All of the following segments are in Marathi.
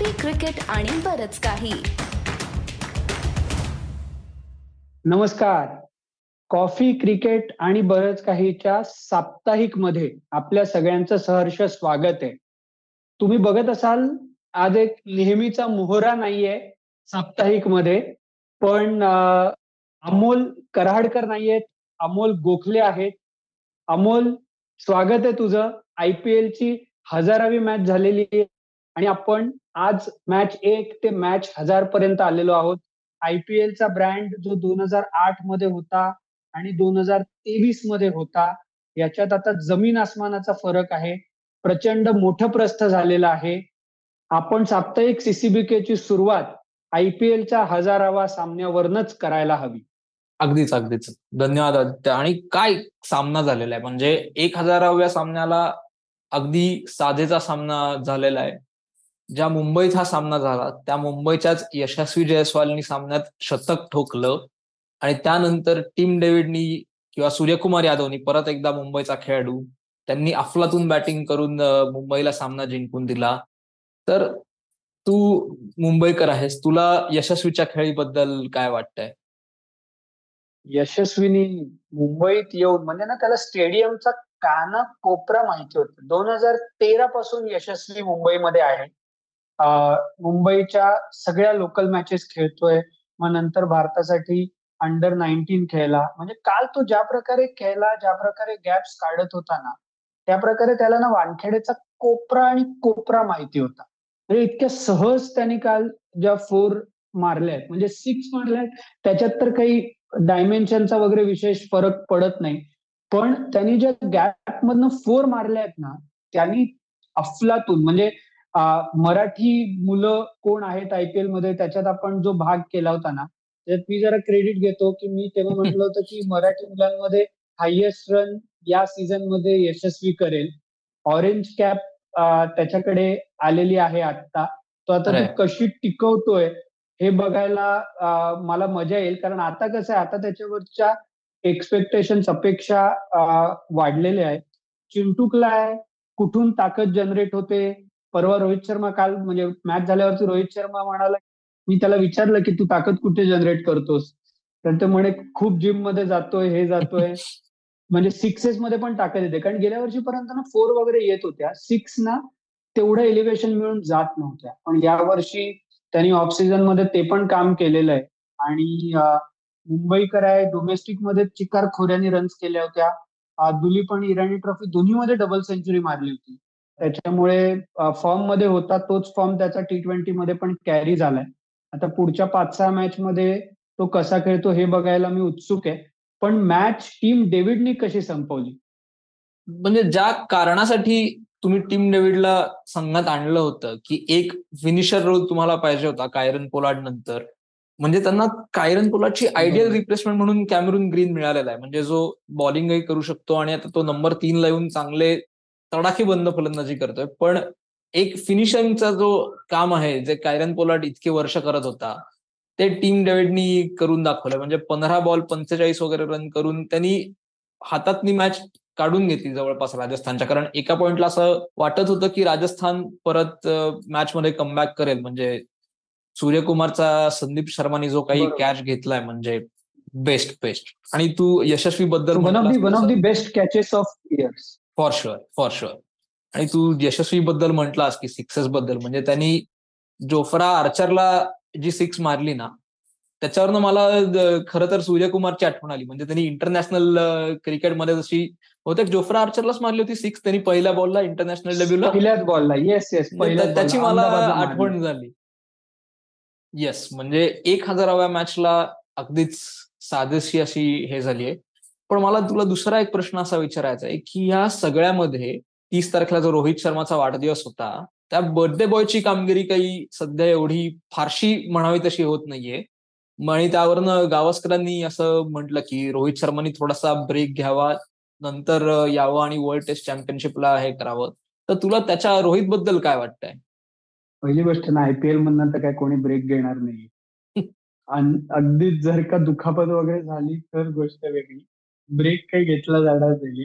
कॉफी क्रिकेट आणि बरच काही. नमस्कार. कॉफी क्रिकेट आणि बरच काहीच्या साप्ताहिकमध्ये आपल्या सगळ्यांचं सहर्ष स्वागत आहे. तुम्ही बघत असाल आज एक नेहमीचा मोहरा नाहीये साप्ताहिकमध्ये पण अमोल कराडकर नाहीयेत अमोल गोखले आहेत. अमोल स्वागत आहे तुझं. आय पी एलची हजारावी मॅच झालेली आहे आणि आपण आज मॅच एक ते मॅच हजार पर्यंत आलेलो आहोत. आय पी एलचा ब्रँड जो दोन हजार आठमध्ये होता आणि दोन हजार तेवीसमध्ये होता याच्यात आता जमीन आसमानाचा फरक आहे. प्रचंड मोठं प्रस्थ झालेलं आहे. आपण साप्ताहिक सीसीबीकेची सुरुवात आय पी एलच्या हजारावा सामन्यावरनच करायला हवी. अगदीच अगदीच. धन्यवाद आदित्य. आणि काय सामना झालेला आहे? म्हणजे एक हजाराव्या सामन्याला अगदी साधेचा सामना झालेला आहे. ज्या मुंबईत हा सामना झाला त्या मुंबईच्याच यशस्वी जयस्वालनी सामन्यात शतक ठोकलं आणि त्यानंतर टीम डेव्हिडनी किंवा सूर्यकुमार यादवनी परत एकदा मुंबईचा खेळाडू त्यांनी अफलातून बॅटिंग करून मुंबईला सामना जिंकून दिला. तर तू मुंबईकर आहेस तुला यशस्वीच्या खेळीबद्दल काय वाटतंय? यशस्वीनी मुंबईत येऊन म्हणजे ना त्याला स्टेडियमचा काना कोपरा माहिती होत. दोन हजार तेरा पासून यशस्वी मुंबईमध्ये आहे. मुंबईच्या सगळ्या लोकल मॅचेस खेळतोय. मग नंतर भारतासाठी अंडर नाईन्टीन खेळला. म्हणजे काल तो ज्या प्रकारे खेळला ज्या प्रकारे गॅप्स काढत होता ना त्या प्रकारे त्याला ना वानखेडेचा कोपरा आणि कोपरा माहिती होता. म्हणजे इतक्या सहज त्यांनी काल ज्या फोर मारल्या आहेत म्हणजे सिक्स मारल्या आहेत त्याच्यात तर काही डायमेन्शनचा वगैरे विशेष फरक पडत नाही. पण त्यांनी ज्या गॅप मधनं फोर मारल्या आहेत ना त्यांनी अफलातून म्हणजे मराठी मुलं कोण आहेत आयपीएलमध्ये? त्याच्यात आपण जो भाग केला होता ना त्यात मी जरा क्रेडिट घेतो की मी तेव्हा म्हटलं होतं की मराठी मुलांमध्ये हायएस्ट रन या सीझनमध्ये यशस्वी करेल. ऑरेंज कॅप त्याच्याकडे आलेली आहे आता तो आता. तो कशी टिकवतोय हे बघायला मला मजा येईल. कारण आता कसं आहे आता त्याच्यावरच्या एक्सपेक्टेशन अपेक्षा वाढलेल्या आहेत. चिंटू काय कुठून ताकद जनरेट होते? परवा रोहित शर्मा काल म्हणजे मॅच झाल्यावरती रोहित शर्मा म्हणाला मी त्याला विचारलं की तू ताकद कुठे जनरेट करतोस? तर ते म्हणे खूप जिममध्ये जातोय हे जातोय. म्हणजे सिक्सेस मध्ये पण ताकद येते. कारण गेल्या वर्षीपर्यंत ना फोर वगैरे येत होत्या. सिक्स ना तेवढं एलिव्हेशन मिळून जात नव्हत्या. पण यावर्षी त्यांनी ऑफ सीझनमध्ये ते पण काम केलेलं आहे. आणि मुंबईकर आहे डोमेस्टिकमध्ये चिकार खोऱ्याने रन्स केल्या होत्या. अं, दुलीप आणि इराणी ट्रॉफी दोन्हीमध्ये डबल सेंचुरी मारली होती. त्याच्यामुळे फॉर्ममध्ये होता तोच फॉर्म त्याचा टी ट्वेंटी मध्ये पण कॅरी झालाय. आता पुढच्या पाच सहा मॅच मध्ये तो कसा खेळतो हे बघायला मी उत्सुक आहे. पण मॅच टीम डेव्हिडनी कशी संपवली? म्हणजे ज्या कारणासाठी तुम्ही टीम डेव्हिडला संघात आणलं होतं की एक फिनिशर रोल तुम्हाला पाहिजे होता कायरन पोलार्ड नंतर म्हणजे त्यांना कायरन पोलार्डची आयडियल. रिप्लेसमेंट म्हणून कॅमेरून ग्रीन मिळालेला आहे. म्हणजे जो बॉलिंगही करू शकतो आणि आता तो नंबर तीनला येऊन चांगले तडाखे बंद फलंदाजी करतोय. पण एक फिनिशिंगचा जो काम आहे जे कायरन पोलार्ड इतके वर्ष करत होता ते टीम डेव्हिडनी करून दाखवलंय. म्हणजे पंधरा बॉल पंचेचाळीस वगैरे रन करून त्यांनी हातातनी मॅच काढून घेतली जवळपास राजस्थानच्या. कारण एका पॉइंटला असं वाटत होतं की राजस्थान परत मॅच मध्ये कमबॅक करेल. म्हणजे सूर्यकुमारचा संदीप शर्मानी जो काही. कॅच घेतलाय म्हणजे बेस्ट बेस्ट आणि तू यशस्वी बद्दल one of the best catches of years for sure for sure आणि तू यशस्वी बद्दल म्हटलास की सिक्सेस बद्दल म्हणजे त्यांनी जोफ्रा आर्चरला जी सिक्स मारली ना त्याच्यावरनं मला खरं तर सूर्यकुमारची आठवण आली. म्हणजे त्यांनी इंटरनॅशनल क्रिकेटमध्ये जशी बहुतेक जोफ्रा आर्चरलाच मारली होती सिक्स त्यांनी पहिल्या बॉलला इंटरनॅशनल डेब्यूला पहिल्याच बॉलला येस येस त्याची मला आठवण झाली. येस म्हणजे एक हजाराव्या मॅचला अगदीच साधेशी अशी हे झाली आहे पण मला तुला दुसरा एक प्रश्न असा विचारायचा आहे की या सगळ्यामध्ये तीस तारखेला जो रोहित शर्माचा वाढदिवस होता त्या बर्थडे बॉयची कामगिरी काही सध्या एवढी फारशी म्हणावी तशी होत नाहीये. आणि त्यावरनं गावस्करांनी असं म्हटलं की रोहित शर्मानी थोडासा ब्रेक घ्यावा नंतर यावं आणि वर्ल्ड टेस्ट चॅम्पियनशिपला हे करावं. तर तुला त्याच्या रोहित बद्दल काय वाटतंय? पहिली गोष्ट ना आयपीएल मधनं तर काय कोणी ब्रेक घेणार नाही. अगदीच जर का दुखापत वगैरे झाली तर गोष्ट वेगळी. ब्रेक काही घेतला जाणार नाही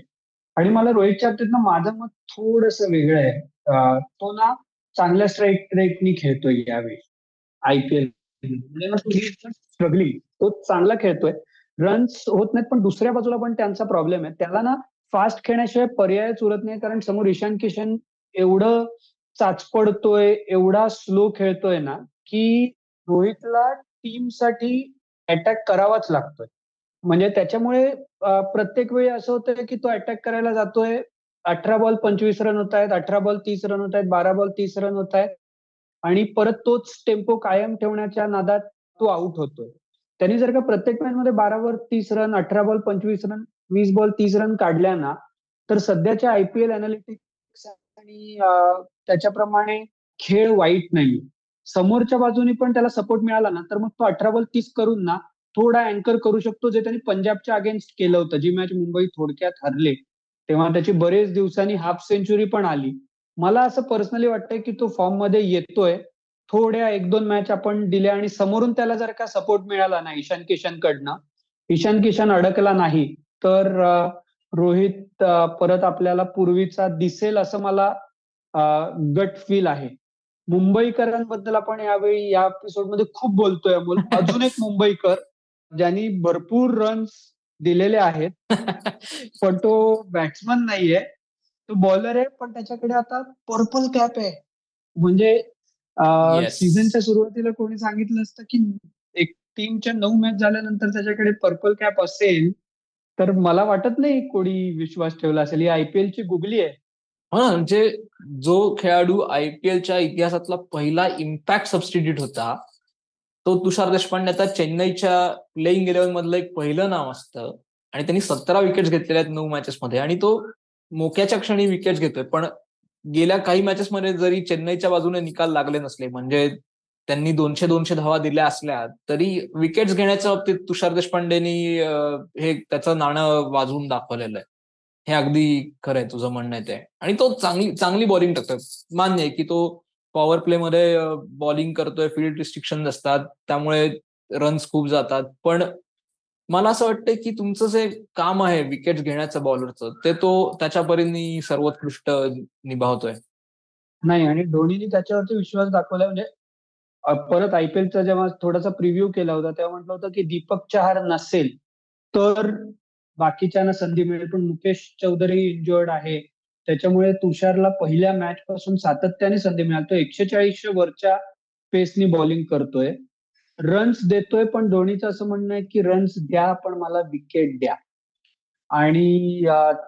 आणि मला रोहितच्या बाबतीत माझं मत थोडस वेगळं आहे. तो ना चांगल्या स्ट्राईक रेटनी खेळतोय यावेळी. आयपीएल म्हणजे स्ट्रगलिंग तो चांगला खेळतोय. रन्स होत नाहीत पण दुसऱ्या बाजूला पण त्यांचा प्रॉब्लेम आहे. त्याला ना फास्ट खेळण्याशिवाय पर्यायच उरत नाही कारण समोर ईशान किशन एवढं चाचपडतोय एवढा स्लो खेळतोय ना की रोहितला टीमसाठी अटॅक करावाच लागतोय. म्हणजे त्याच्यामुळे प्रत्येक वेळी असं होतंय की तो अटॅक करायला जातोय. अठरा बॉल पंचवीस रन होत आहेत अठरा बॉल तीस रन होत आहेत बारा बॉल तीस रन होत आहेत आणि परत तोच टेम्पो कायम ठेवण्याच्या नादात तो आउट होतोय. त्यांनी जर का प्रत्येक मॅच मध्ये बारा बॉल तीस रन अठरा बॉल पंचवीस रन वीस बॉल तीस रन काढल्या ना तर सध्याच्या आयपीएल अनालिटिक्स आणि त्याच्याप्रमाणे खेळ वाईट नाही समोरच्या बाजूने पण त्याला सपोर्ट मिळाला ना तर मग तो अठरा बॉल तीस करून ना थोडा अँकर करू शकतो जे त्यांनी पंजाबच्या अगेन्स्ट केलं होतं. जी मॅच मुंबई थोडक्यात हरले तेव्हा त्याची बरेच दिवसांनी हाफ सेंचुरी पण आली. मला असं पर्सनली वाटतंय की तो फॉर्ममध्ये येतोय. थोड्या एक दोन मॅच आपण दिल्या आणि समोरून त्याला जर का सपोर्ट मिळाला ना ईशान किशन कडनं ईशान किशन अडकला नाही तर रोहित परत आपल्याला पूर्वीचा दिसेल असं मला गट फील आहे. मुंबईकरांबद्दल आपण यावेळी या एपिसोडमध्ये खूप बोलतोय अमोल. अजून एक मुंबईकर ज्यांनी भरपूर रन्स दिलेले आहेत. पण तो बॅट्समन नाहीये. तो बॉलर आहे पण त्याच्याकडे आता पर्पल कॅप आहे. म्हणजे सीझनच्या सुरुवातीला कोणी सांगितलं असतं की एक टीमच्या नऊ मॅच झाल्यानंतर त्याच्याकडे पर्पल कॅप असेल तर मला वाटत नाही कोणी विश्वास ठेवला असेल. ही आयपीएलची गुगली आहे. हा म्हणजे जो खेळाडू आयपीएलच्या इतिहासातला पहिला इम्पॅक्ट सबस्टिट्यूट होता तो तुषार देशपांडेचा आता चेन्नईच्या प्लेईंग इलेव्हन मधलं एक पहिलं नाव असतं. आणि त्यांनी सतरा विकेट्स घेतलेल्या आहेत नऊ मॅचेसमध्ये आणि तो मोक्याच्या क्षणी विकेट्स घेतोय. पण गेल्या काही मॅचेसमध्ये जरी चेन्नईच्या बाजूने निकाल लागले नसले म्हणजे त्यांनी दोनशे दोनशे धावा दिल्या असल्या तरी विकेट्स घेण्याच्या बाबतीत तुषार देशपांडेनी हे त्याचं नाणं वाजवून दाखवलेलं आहे. हे अगदी खरं आहे तुझं म्हणणं आहे ते. आणि तो चांगली चांगली बॉलिंग टाकतोय मान्य आहे की तो पॉवर प्ले मध्ये बॉलिंग करतोय फील्ड रिस्ट्रिक्शन असतात त्यामुळे रन्स खूप जातात. पण मला असं वाटतं की तुमचं जे काम आहे विकेट घेण्याचं बॉलरचं ते तो त्याच्या परीने सर्वोत्कृष्ट निभावतोय. नाही आणि धोनीने त्याच्यावरती विश्वास दाखवला म्हणजे परत आयपीएलचा जेव्हा थोडासा प्रिव्ह्यू केला होता तेव्हा म्हटलं होतं की दीपक चहार नसेल तर बाकीच्यांना संधी मिळेल. पण मुकेश चौधरी इंजर्ड आहे त्याच्यामुळे तुषारला पहिल्या मॅच पासून सातत्याने संधी मिळाल. तो एकशे चाळीसशे वरच्या पेसनी बॉलिंग करतोय. रन्स देतोय पण धोनीचं असं म्हणणं आहे की रन्स द्या पण मला विकेट द्या. आणि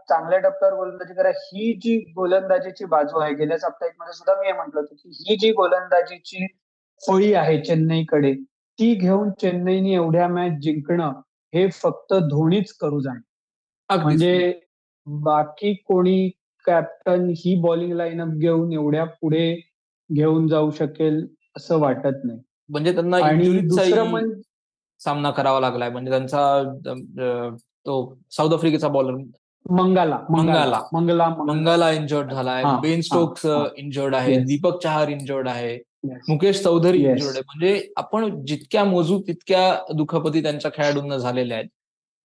चांगल्या टप्प्यावर गोलंदाजी करा. ही जी गोलंदाजीची बाजू आहे गेल्या साप्ताहिकमध्ये सुद्धा मी हे म्हटलं होतं की ही जी गोलंदाजीची फळी आहे चेन्नईकडे ती घेऊन चेन्नईने एवढ्या मॅच जिंकणं हे फक्त धोनीच करू जाणे म्हणजे बाकी कोणी कॅप्टन ही बॉलिंग लाईनअप घेऊन एवढ्या पुढे घेऊन जाऊ शकेल असं वाटत नाही. म्हणजे त्यांना आणि दुसरं सामना करावा लागलाय. म्हणजे त्यांचा तो साऊथ आफ्रिकेचा बॉलर मंगाला मंगाला मंगला. मंगाला इंजर्ड झालाय. बेन स्टोक्स इंजर्ड आहे. दीपक चहार इंजर्ड आहे. मुकेश चौधरी इंजर्ड आहे. म्हणजे आपण जितक्या मोजू तितक्या दुखापती त्यांच्या खेळाडूंना झालेल्या आहेत.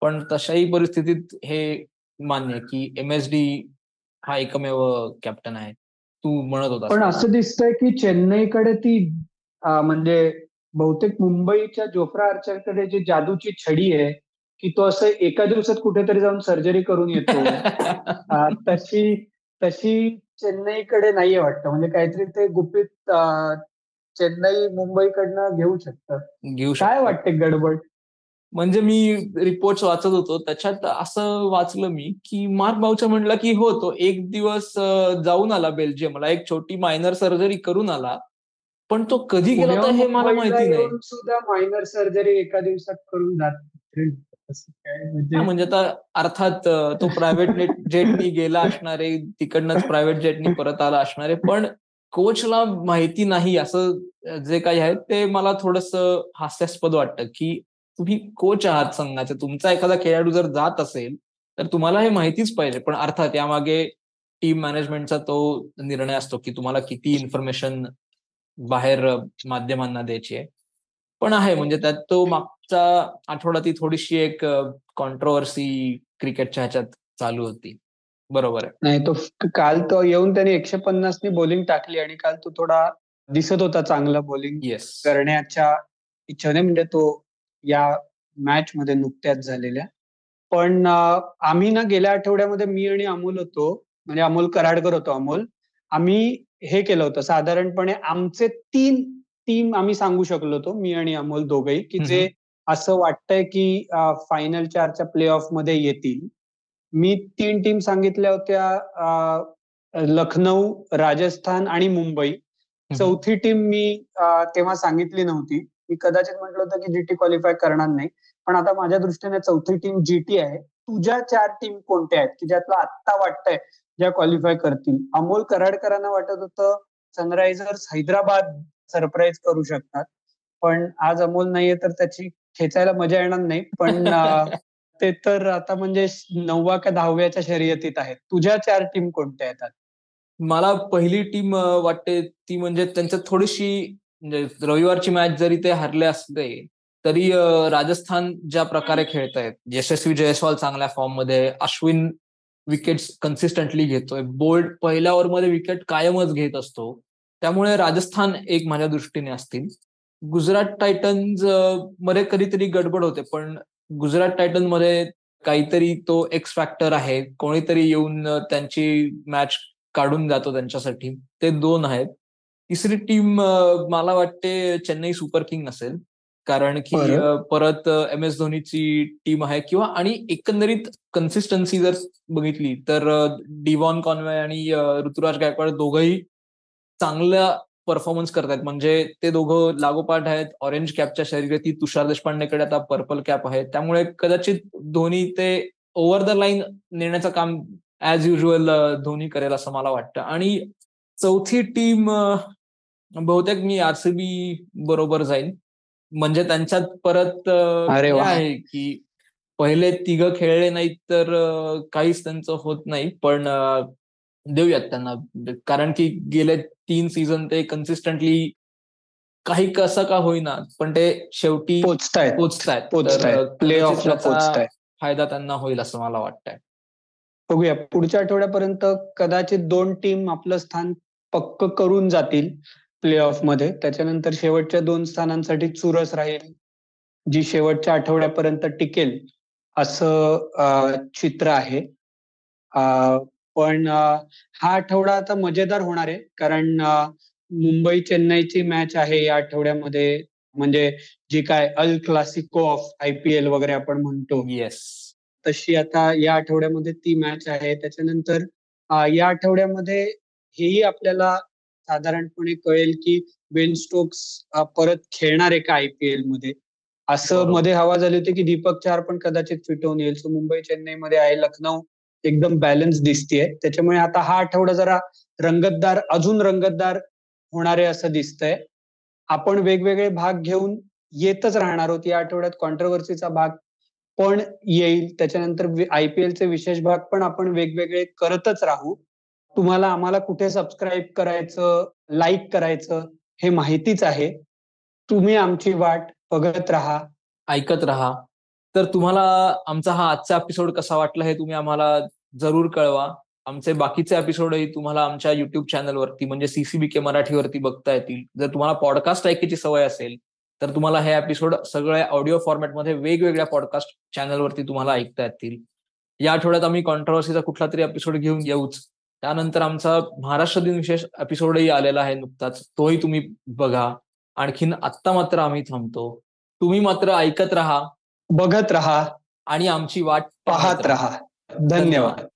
पण तशाही परिस्थितीत हे मान्य की एम एस डी हा एकमेव कॅप्टन आहे. तू म्हणत होता पण असं दिसतंय की चेन्नईकडे ती म्हणजे बहुतेक मुंबईच्या जोफ्रा आर्चरकडे जी जादूची छडी आहे की तो असं एका दिवसात कुठेतरी जाऊन सर्जरी करून येतो. तशी तशी चेन्नईकडे नाहीये वाटतं. म्हणजे काहीतरी ते गुपित चेन्नई मुंबईकडनं घेऊ शकतं. घेऊ काय वाटते गडबड? म्हणजे मी रिपोर्ट वाचत होतो. त्याच्यात असं वाचलं मी की मार्क बावच्या म्हणलं की हो तो एक दिवस जाऊन आला बेल्जियमला एक छोटी मायनर सर्जरी करून आला. पण तो कधी गेला होता हे मला माहिती नाही. सुद्धा मायनर सर्जरी एका दिवसात करून जात म्हणजे, म्हणजे आता अर्थात तो प्रायव्हेट जेटनी गेला असणारे तिकडनंच प्रायव्हेट जेटनी परत आला असणारे. पण कोचला माहिती नाही असं जे काही आहे ते मला थोडस हास्यास्पद वाटतं की तुम्ही कोच आहात संघाचे तुमचा एखादा खेळाडू जर जात असेल तर तुम्हाला हे माहितीच पाहिजे. पण अर्थात यामागे टीम मॅनेजमेंटचा तो निर्णय असतो की तुम्हाला किती इन्फॉर्मेशन बाहेर माध्यमांना द्यायची आहे. पण आहे म्हणजे त्यात तो मागचा आठवडा ती थोडीशी एक कॉन्ट्रोवर्सी क्रिकेटच्या ह्याच्यात चालू होती. बरोबर आहे. नाही तो काल तो येऊन त्याने एकशे पन्नासनी बॉलिंग टाकली आणि काल तो थोडा दिसत होता चांगला बॉलिंग येस करण्याच्या इच्छेने म्हणजे तो या मॅच मध्ये नुकत्याच झालेल्या. पण आम्ही ना गेल्या आठवड्यामध्ये मी आणि अमोल होतो म्हणजे अमोल कराडकर होतो अमोल. आम्ही हे केलं होतं साधारणपणे आमचे तीन टीम आम्ही सांगू शकलो होतो मी आणि अमोल दोघही की जे असं वाटतंय की फायनल चारच्या प्ले ऑफमध्ये येतील. मी तीन टीम सांगितल्या होत्या लखनौ राजस्थान आणि मुंबई. चौथी टीम मी तेव्हा सांगितली नव्हती. मी कदाचित म्हटलं होतं की जीटी क्वालिफाय करणार नाही. पण आता माझ्या दृष्टीने चौथी टीम जीटी आहे. तुझ्या चार टीम कोणत्या आहेत? की ज्यातलं आत्ता वाटतंय ज्या क्वालिफाय करतील? अमोल कराडकरांना वाटत होतं सनरायझर्स हैदराबाद सरप्राईज करू शकतात. पण आज अमोल नाहीये तर त्याची खेचायला मजा येणार नाही. पण ते तर आता म्हणजे नववा का दहाव्याच्या शर्यतीत आहेत. तुझ्या चार टीम कोणत्या येतात मला पहिली टीम वाटते ती म्हणजे त्यांच्यात थोडीशी म्हणजे रविवारची मॅच जरी ते हरले असले तरी राजस्थान ज्या प्रकारे खेळत आहेत यशस्वी जयस्वाल चांगल्या फॉर्ममध्ये अश्विन विकेट्स कन्सिस्टंटली घेतोय बोल्ड पहिल्या ओव्हरमध्ये विकेट कायमच घेत असतो त्यामुळे राजस्थान एक माझ्या दृष्टीने असतील. गुजरात टायटन्समध्ये कधीतरी गडबड होते पण गुजरात टायटनमध्ये काहीतरी तो एक्स फॅक्टर आहे कोणीतरी येऊन त्यांची मॅच काढून जातो त्यांच्यासाठी. ते दोन आहेत. तिसरी टीम मला वाटते चेन्नई सुपर किंग असेल. कारण की परत एम एस धोनीची टीम आहे किंवा आणि एकंदरीत कन्सिस्टन्सी जर बघितली तर डिवॉन कॉन्वे आणि ऋतुराज गायकवाड दोघंही चांगल्या परफॉर्मन्स करतायत म्हणजे ते दोघं लागोपाठ आहेत. ऑरेंज कॅपच्या शर्यती तुषार देशपांडेकडे आता पर्पल कॅप आहे त्यामुळे कदाचित धोनी ते ओव्हर द लाईन नेण्याचं काम ऍज युजल धोनी करेल असं मला वाटतं. आणि चौथी टीम बहुतेक मी आरसीबी बरोबर जाईन. म्हणजे त्यांच्यात परत आहे की पहिले तिघ खेळले नाहीत तर काहीच त्यांचं होत नाही. पण देऊयात त्यांना. कारण की गेले तीन सीझन ते कन्सिस्टंटली काही कसं का होईना पण ते शेवटी पोचतायत. पोचतायत. प्ले ऑफ फायदा त्यांना होईल असं मला वाटतंय. बघूया. पुढच्या आठवड्यापर्यंत कदाचित दोन टीम आपलं स्थान पक्क करून जातील प्ले ऑफमध्ये. त्याच्यानंतर शेवटच्या दोन स्थानांसाठी चुरस राहील जी शेवटच्या आठवड्यापर्यंत टिकेल असं चित्र आहे. पण हा आठवडा आता मजेदार होणार आहे कारण मुंबई चेन्नईची मॅच आहे या आठवड्यामध्ये. म्हणजे जी काय El Clasico of I P L वगैरे आपण म्हणतो. येस तशी आता या आठवड्यामध्ये ती मॅच आहे. त्याच्यानंतर या आठवड्यामध्ये हेही आपल्याला साधारणपणे कळेल की बेन स्टोक्स परत खेळणार आहे का आयपीएलमध्ये. असं मध्ये हवा झाली होती की दीपक चार पण कदाचित फिट होऊन येईल. सो मुंबई चेन्नई मध्ये आहे. लखनौ एकदम बॅलन्स दिसतीये. त्याच्यामुळे आता हा आठवडा जरा रंगतदार अजून रंगतदार होणार आहे असं दिसतंय. आपण वेगवेगळे भाग घेऊन येतच राहणार आहोत. या आठवड्यात कॉन्ट्रोवर्सीचा भाग पण येईल. त्याच्यानंतर आयपीएलचे विशेष भाग पण आपण वेगवेगळे करतच राहू. तुम्हाला आम्हाला कुठे सबस्क्राईब करायचं लाईक करायचं हे माहितीच आहे. तुम्ही आमची वाट बघत राहा. ऐकत राहा. तर तुम्हाला आमचा हा आजचा एपिसोड कसा वाटला हे तुम्ही आम्हाला जरूर कळवा. आमचे बाकीचे एपिसोडही तुम्हाला आमच्या युट्यूब चॅनलवरती म्हणजे सीसीबी के मराठीवरती बघता येतील. जर तुम्हाला पॉडकास्ट ऐकायची सवय असेल तर तुम्हाला हे एपिसोड सगळ्या ऑडिओ फॉर्मॅटमध्ये वेगवेगळ्या पॉडकास्ट चॅनलवरती तुम्हाला ऐकता येतील. या आठवड्यात आम्ही कॉन्ट्रोवर्सीचा कुठला तरी एपिसोड घेऊन येऊच. त्यानंतर आमचा महाराष्ट्र दिन विशेष एपिसोडही आलेला आहे नुकताच. तोही तुम्ही बघा. आणखीन आत्ता मात्र आम्ही थांबतो. तुम्ही मात्र ऐकत राहा. बघत राहा. आणि आमची वाट पाहत राहा. धन्यवाद.